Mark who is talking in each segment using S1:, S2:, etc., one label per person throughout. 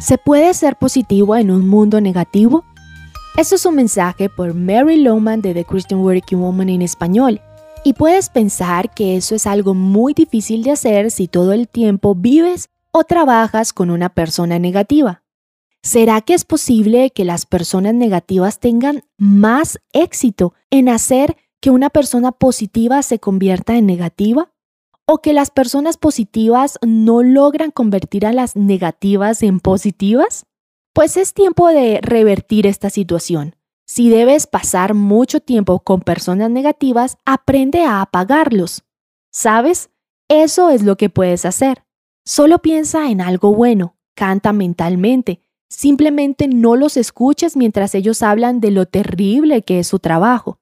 S1: ¿Se puede ser positivo en un mundo negativo? Esto es un mensaje por Mary Lowman de The Christian Working Woman en español. Y puedes pensar que eso es algo muy difícil de hacer si todo el tiempo vives o trabajas con una persona negativa. ¿Será que es posible que las personas negativas tengan más éxito en hacer que una persona positiva se convierta en negativa? ¿O que las personas positivas no logran convertir a las negativas en positivas? Pues es tiempo de revertir esta situación. Si debes pasar mucho tiempo con personas negativas, aprende a apagarlos. ¿Sabes? Eso es lo que puedes hacer. Solo piensa en algo bueno, canta mentalmente, simplemente no los escuches mientras ellos hablan de lo terrible que es su trabajo.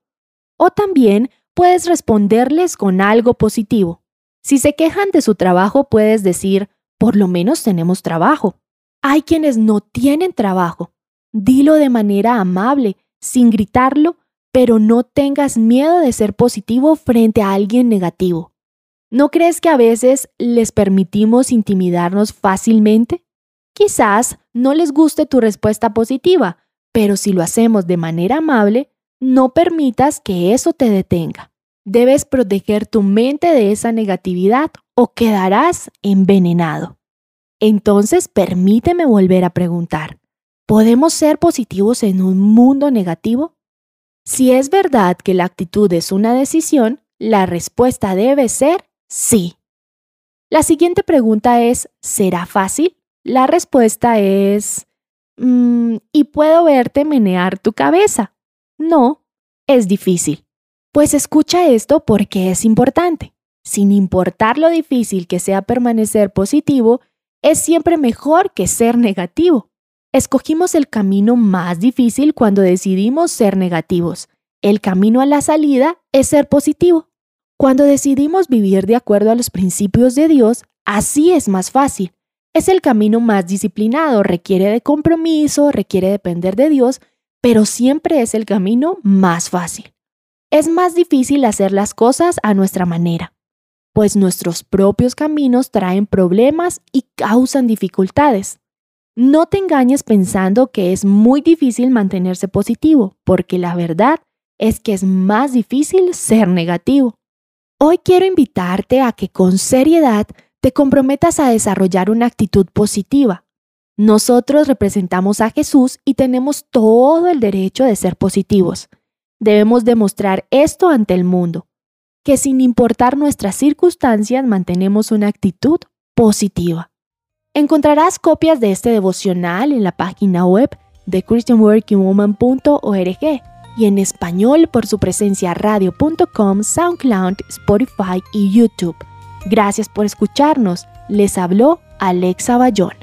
S1: O también puedes responderles con algo positivo. Si se quejan de su trabajo, puedes decir, por lo menos tenemos trabajo. Hay quienes no tienen trabajo. Dilo de manera amable, sin gritarlo, pero no tengas miedo de ser positivo frente a alguien negativo. ¿No crees que a veces les permitimos intimidarnos fácilmente? Quizás no les guste tu respuesta positiva, pero si lo hacemos de manera amable, no permitas que eso te detenga. Debes proteger tu mente de esa negatividad o quedarás envenenado. Entonces, permíteme volver a preguntar, ¿podemos ser positivos en un mundo negativo? Si es verdad que la actitud es una decisión, la respuesta debe ser sí. La siguiente pregunta es, ¿será fácil? La respuesta es, mm, ¿y puedo verte menear tu cabeza? No, es difícil. Pues escucha esto porque es importante. Sin importar lo difícil que sea permanecer positivo, es siempre mejor que ser negativo. Escogimos el camino más difícil cuando decidimos ser negativos. El camino a la salida es ser positivo. Cuando decidimos vivir de acuerdo a los principios de Dios, así es más fácil. Es el camino más disciplinado, requiere de compromiso, requiere depender de Dios, pero siempre es el camino más fácil es más difícil hacer las cosas a nuestra manera, pues nuestros propios caminos traen problemas y causan dificultades. No te engañes pensando que es muy difícil mantenerse positivo, porque la verdad es que es más difícil ser negativo. Hoy quiero invitarte a que con seriedad te comprometas a desarrollar una actitud positiva. Nosotros representamos a Jesús y tenemos todo el derecho de ser positivos. Debemos demostrar esto ante el mundo, que sin importar nuestras circunstancias mantenemos una actitud positiva. Encontrarás copias de este devocional en la página web de christianworkingwoman.org y en español por su presencia radio.com, SoundCloud, Spotify y YouTube. Gracias por escucharnos. Les habló Alexa Bayón.